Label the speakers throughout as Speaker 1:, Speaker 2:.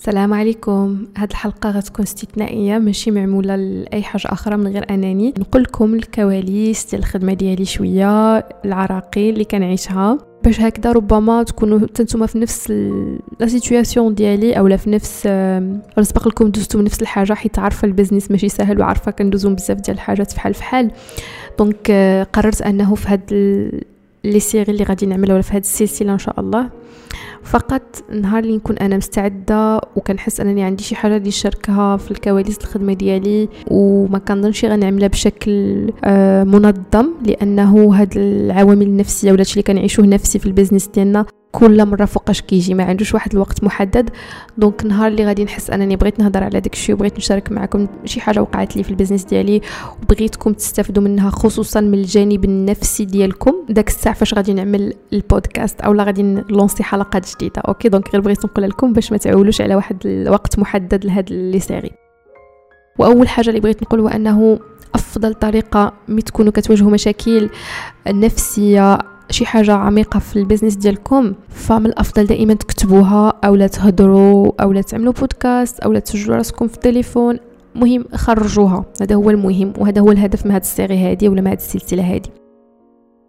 Speaker 1: السلام عليكم. هاد الحلقة غتكون استثنائية ماشي معمولة لأي حاجة أخرى من غير انني نقول لكم الكواليس ديال الخدمة ديالي شوية العراقيل اللي كنعيشها. باش هكذا ربما تكونوا نتوما في نفس la situation ديالي اولا في نفس ولا سبق لكم دوزتوا من نفس الحاجة حيت عارفة ال business ماشي سهل وعارفة كندوزو بزاف ديال الحاجات فحال فحال donc قررت أنه في هاد les séries اللي غادي نعملها ولا في هاد السلسلة إن شاء الله. فقط نهار اللي نكون أنا مستعدة وكنحس أنني عندي شي حاجة اللي نشاركها في الكواليس الخدمة ديالي وما كنظنش غنعملها بشكل آه، منظم لأنه هاد العوامل النفسية ولا اللي كنعيشوه نفسي في الـ business ديالنا كل مرة فوقاش كيجي ما عندوش واحد الوقت محدد. donc نهار اللي غادي نحس أنني بغيت نهضر على داك الشيء وبغيت نشارك معكم شي حاجة وقعت لي في الـ business ديالي وبغيتكم تستافدوا منها خصوصا من الجانب النفسي ديالكم. داك الساعة فاش غادي نعمل البودكاست اولا غادي نـ lancer حلقات جديدة OK؟ donc غير بغيت نقول لكم باش ما تعولوش على واحد الوقت محدد لهاد les séries وأول حاجة اللي بغيت نقول هو أنه أفضل طريقة ملي تكونوا كتواجهوا مشاكل نفسية شي حاجة عميقة في الـ business ديالكم فمن الأفضل دائما تكتبوها أو لا تهضروا أو لا تعملوا بودكاست أو لا تسجلوا راسكم في التليفون. مهم خرجوها هذا هو المهم وهذا هو الهدف من هذه الـ série هذه ولا من هذه السلسلة هذه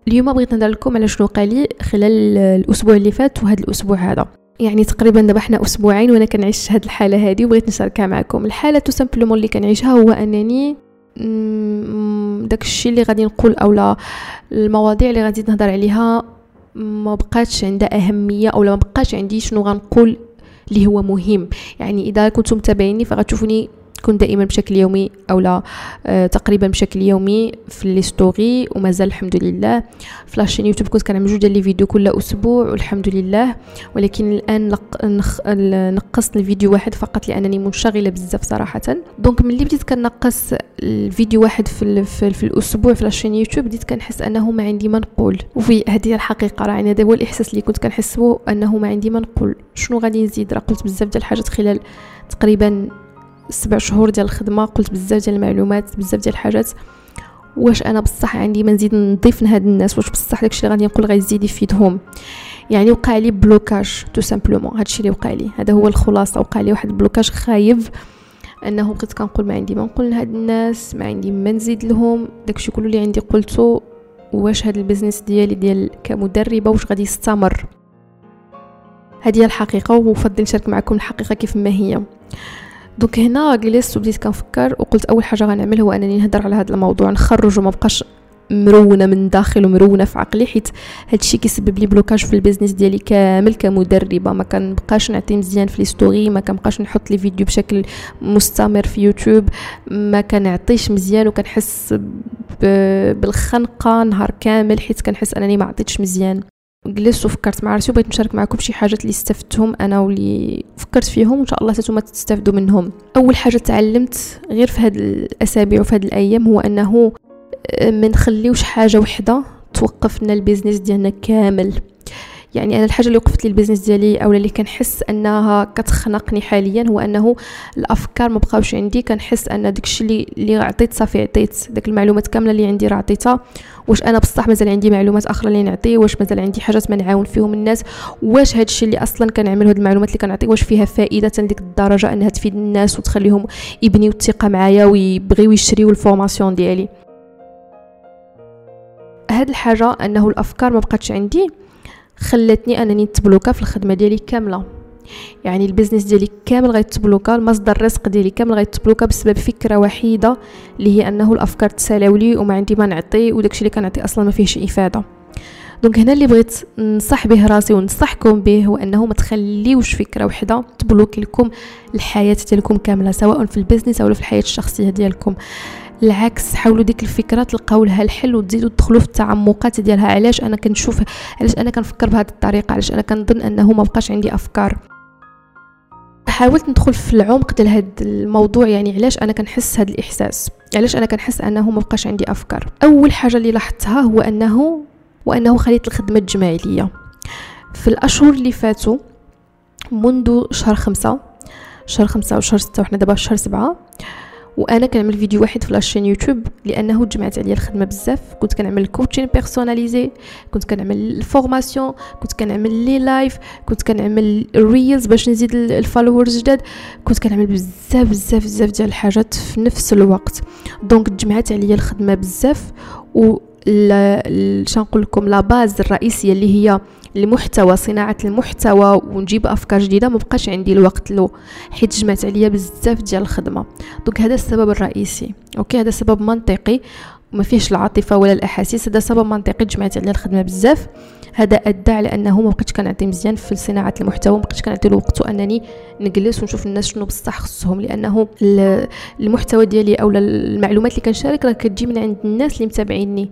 Speaker 1: اليوم بغيت نهضر لكم على شنو وقع لي خلال الأسبوع اللي فات وهذا الأسبوع هذا. يعني تقريبا دابا حنا أسبوعين وأنا كنعيش هذه الحالة هذه وبغيت نشاركها معكم. الحالة tout simplement اللي كنعيشها هو أنني داك الشيء اللي غادي نقول اولا المواضيع اللي غادي نهضر عليها ما بقاتش عندها أهمية اولا ما بقاش عندي شنو غنقول اللي هو مهم. يعني إذا كنتم متابعيني فغتشوفوني تكون دائما بشكل يومي أو لا. آه تقريبا بشكل يومي في les stories ومازال الحمد لله. في la chaîne YouTube كنت كنعمل جوج ديال les vidéos كل أسبوع والحمد لله. ولكن الآن. نقصت الفيديو واحد فقط لأنني منشغلة بزاف صراحة. donc ملي بديت كنقص الفيديو واحد في, ال... في, في الأسبوع في la chaîne YouTube بديت كنحس أنه ما عندي ما نقول وفي هذه الحقيقة راه هذا هو الإحساس اللي كنت كنحسه أنه ما عندي ما نقول شنو غادي نزيد؟ راه قلت بزاف ديال الحاجات خلال تقريبا سبع شهور ديال الخدمة قلت بزاف ديال المعلومات بزاف ديال الحاجات. واش أنا بصح عندي ما نزيد نضيف لهاد الناس؟ واش بصح داكشي اللي غادي نقول غيزيد يفيدهم يعني وقع لي blocage tout simplement هادشي اللي وقع لي. هذا هو الخلاصة. وقع لي واحد الـ blocage خايب أنه بقيت كنقول ما عندي ما نقول لهاد الناس ما عندي ما نزيد لهم. داكشي كله اللي عندي قلته واش هاد الـ business ديالي ديال كمدربة واش غادي يستمر؟ هذه هي الحقيقة وفضل نشارك معكم الحقيقة كيف ما هي. donc هنا جلست وبديت كنفكر وقلت أول حاجة غنعمل هو أنني نهضر على هذا الموضوع نخرجو ما بقاش مرونة من داخل ومرونة في عقلي حيت هادشي كيسبب لي blocage في الـ business ديالي كامل كمدربة. ما كنبقاش نعطي مزيان في les stories ما كنبقاش نحط les vidéos بشكل مستمر في يوتيوب ما كنعطيش مزيان وكنحس بالخنقة نهار كامل حيت كنحس أنني ما عطيتش مزيان. جلست وفكرت مع راسي وبغيت نشارك معكم شي حاجات اللي استفدتهم أنا واللي فكرت فيهم وإن شاء الله نتوما تستافدوا منهم. أول حاجة تعلمت غير في هاد الأسابيع وفي هاد الأيام هو أنه آه، ما نخليوش حاجة وحدة توقف لنا الـ business ديالنا كامل. يعني أنا الحاجة اللي وقفت لي الـ business ديالي أو اللي كنحس أنها كتخنقني حاليا هو أنه الأفكار ما بقاوش عندي. كنحس أن داكشي اللي اللي عطيت صافي عطيت. داك المعلومات كاملة اللي عندي راه عطيتها. واش أنا بصح مازال عندي معلومات أخرى اللي نعطي؟ واش مازال عندي حاجات ما نعاون فيهم الناس؟ واش هادشي اللي أصلا كنعمل؟ هاد المعلومات اللي كنعطي واش فيها فائدة لديك الدرجة أنها تفيد الناس وتخليهم يبنيو الثقة معايا ويبغيو يشريو الـ formation ديالي؟ هاد الحاجة أنه الأفكار ما بقاتش عندي. خلتني أنني نتبلوكا في الخدمة ديالي كاملة. يعني الـ business ديالي كامل غيتبلوكا المصدر الرزق ديالي كامل غيتبلوكا بسبب فكرة وحيدة اللي هي أنه الأفكار تسالاولي وما عندي ما نعطي وداكشي اللي كنعطي أصلا ما فيهش إفادة. donc هنا اللي بغيت نصح به راسي ونصحكم به هو أنه ما تخليوش فكرة وحدة تبلوكي لكم الحياة ديالكم كاملة سواء في الـ business أو في الحياة الشخصية ديالكم. العكس حاولوا ديك الفكرة تلقاو لها الحل وتزيدوا تدخلوا في التعمقات ديالها. علاش؟ أنا كنشوف علاش أنا كنفكر بهذه الطريقة؟ علاش أنا كنظن أنه ما بقاش عندي أفكار؟ حاولت ندخل في العمق ديال هذا الموضوع يعني علاش أنا كنحس هذا الإحساس؟ علاش أنا كنحس أنه ما بقاش عندي أفكار؟ أول حاجة اللي لاحظتها هو أنه وأنه خليت الخدمة تجمع ليا. في الأشهر اللي فاتوا منذ شهر خمسة شهر خمسة وشهر ستة وحنا دابا شهر سبعة وأنا كنعمل فيديو واحد في la chaîne YouTube لأنه جمعت عليا الخدمة بزاف. كنت كنعمل coaching personnalisé كنت كنعمل الـ formation كنت كنعمل les lives كنت كنعمل reels باش نزيد الـ followers جداد. كنت كنعمل بزاف بزاف بزاف ديال الحاجات في نفس الوقت. donc جمعت عليا الخدمة بزاف و شنقول لكم la base الرئيسية اللي هي المحتوى صناعة المحتوى ونجيب أفكار جديدة. ما بقاش عندي الوقت له حيت جمعت عليا بزاف ديال الخدمة. donc هذا السبب الرئيسي. OK هذا سبب منطقي. وما فيهش العاطفة ولا الأحاسيس هذا سبب منطقي جمعت عليا الخدمة بزاف. هذا أدى على أنه ما بقيتش كنعطي مزيان في صناعة المحتوى ما بقيتش كنعطي الوقت انني نجلس ونشوف الناس شنو بصح خصهم لأنه المحتوى ديالي أو المعلومات اللي كنشارك راه كتجي من عند الناس اللي متابعيني.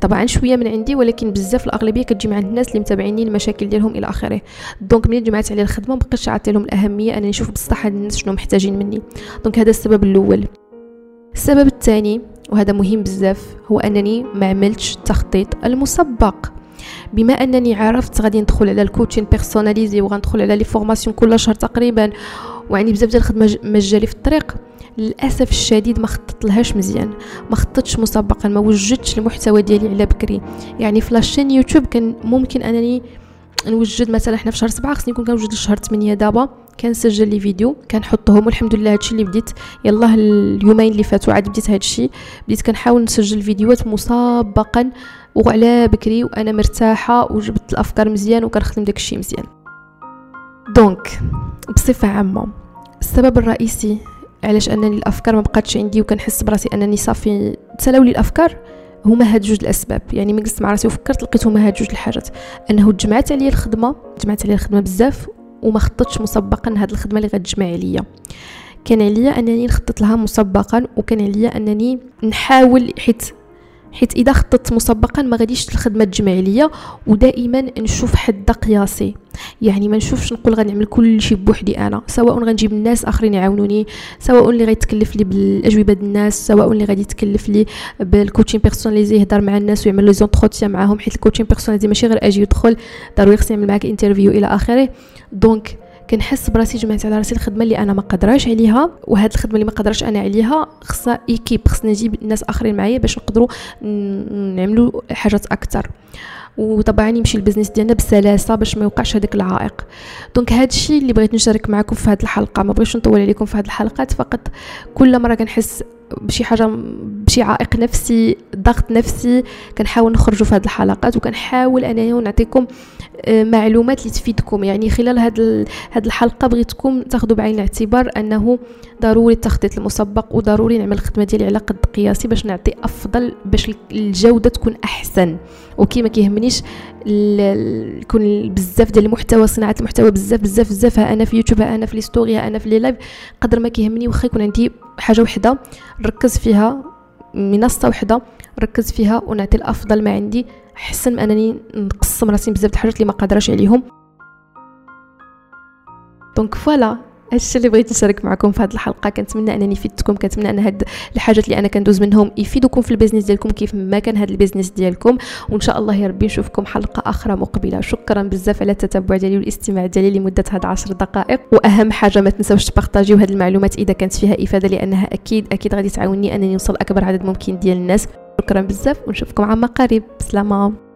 Speaker 1: طبعا شوية من عندي ولكن بزاف الأغلبية كتجي من عند الناس اللي متابعيني المشاكل ديالهم إلى آخره. دونك ملي جمعت على الخدمة ما بقيتش عاطي لهم الأهمية أنني نشوف بصح هاد الناس شنو محتاجين مني. donc هذا السبب الأول. السبب الثاني وهذا مهم بزاف هو أنني ما عملتش التخطيط المسبق. بما أنني عرفت غادي ندخل على الـ coaching personnalisé وغندخل على les formations كل شهر تقريبا يعني بزاف ديال الخدمة مازالي في الطريق للأسف الشديد ما خططت لهاش مزيان. ما خططتش مسبقا ما وجدتش المحتوى ديالي على بكري. يعني في la chaîne YouTube كان ممكن أنني نوجد مثلا حنا في شهر سبعة خصني نكون كنوجد لشهر 8 دابا. كنسجل لي فيديو كنحطهم والحمد لله هادشي اللي بديت يلاه اليومين اللي فاتوا عاد بديت هادشي. بديت كنحاول نسجل فيديوهات مسبقا وعلى بكري وأنا مرتاحة وجبت الأفكار مزيان وكنخدم داكشي مزيان. donc بصفة عامة السبب الرئيسي علاش أنني الأفكار ما بقاتش عندي وكنحس براسي أنني صافي تسالوا الأفكار هما هاد جوج الأسباب. يعني ملي جلست مع راسي وفكرت لقيت هما هاد جوج الحاجات. أنه تجمعت عليا الخدمة جمعت عليا الخدمة بزاف وما خططتش مسبقا هاد الخدمة اللي غتجمع عليا. كان عليا أنني نخطط لها مسبقا وكان عليا أنني نحاول حيت حيت إذا خططت مسبقا ما غاديش الخدمة تجمع ليا ودائما نشوف حد قياسي يعني ما نشوفش نقول غنعمل كل شيء بوحدي أنا. سواء غنجيب الناس آخرين يعاونوني سواء اللي غيتكلف لي بالأجوبة ديال الناس سواء اللي غادي يتكلف لي بال coaching personnalisé يهضر مع الناس ويعمل les entretiens معاهم حيت ال coaching personnalisé ماشي غير أجي يدخل ضروري خصني نعمل معاك interview إلى آخره. donc كنحس براسي جمعت على راسي الخدمة اللي أنا ما قدراش عليها وهاد الخدمة اللي ما قدرش أنا عليها خصها équipe خصني نجيب ناس آخرين معايا باش نقدروا نعملوا حاجات أكثر وطبعا يمشي ال business ديالنا بسلاسة باش ما يوقعش هذاك العائق. donc هذا الشيء اللي بغيت نشارك معكم في هذه الحلقة ما بغيتش نطول عليكم في هذه الحلقات فقط كل مرة كنحس بشي حاجة بشي عائق نفسي ضغط نفسي كنحاول نخرجوا في هذه الحلقات وكنحاول أنني نعطيكم آه، معلومات اللي تفيدكم. يعني خلال هذه هذه الحلقة بغيتكم تاخذوا بعين الاعتبار أنه ضروري التخطيط المسبق وضروري نعمل الخدمة ديالي على قد قياسي باش نعطي أفضل باش الجودة تكون أحسن. okay ما كيهمنيش يكون بزاف ديال المحتوى صناعة المحتوى بزاف بزاف بزاف. ها أنا في يوتيوب ها أنا في ال story ها أنا في les lives. قدر ما كيهمني واخا يكون عندي حاجة وحدة نركز فيها منصة وحدة نركز فيها ونعطي الأفضل ما عندي. أحسن من أنني نقسم راسي بزاف د الحاجات اللي ما قادراش عليهم. donc voilà هادشي اللي بغيت نشارك معكم في هذه الحلقة. كنتمنى أنني فدتكم كنتمنى أن هاد الحاجات اللي أنا كندوز منهم يفيدوكم في ال business ديالكم كيف ما كان هذا ال business ديالكم. وإن شاء الله يا ربي نشوفكم حلقة أخرى مقبلة. شكرا بزاف على التتبع ديالي والاستماع ديالي لمدة هاد 10 دقائق. وأهم حاجة ما تنساوش تبارطاجيو هذه المعلومات إذا كانت فيها إفادة لأنها أكيد أكيد غادي تعاوني أنني نوصل أكبر عدد ممكن ديال الناس. شكرا بزاف ونشوفكم عما قريب. بسلامه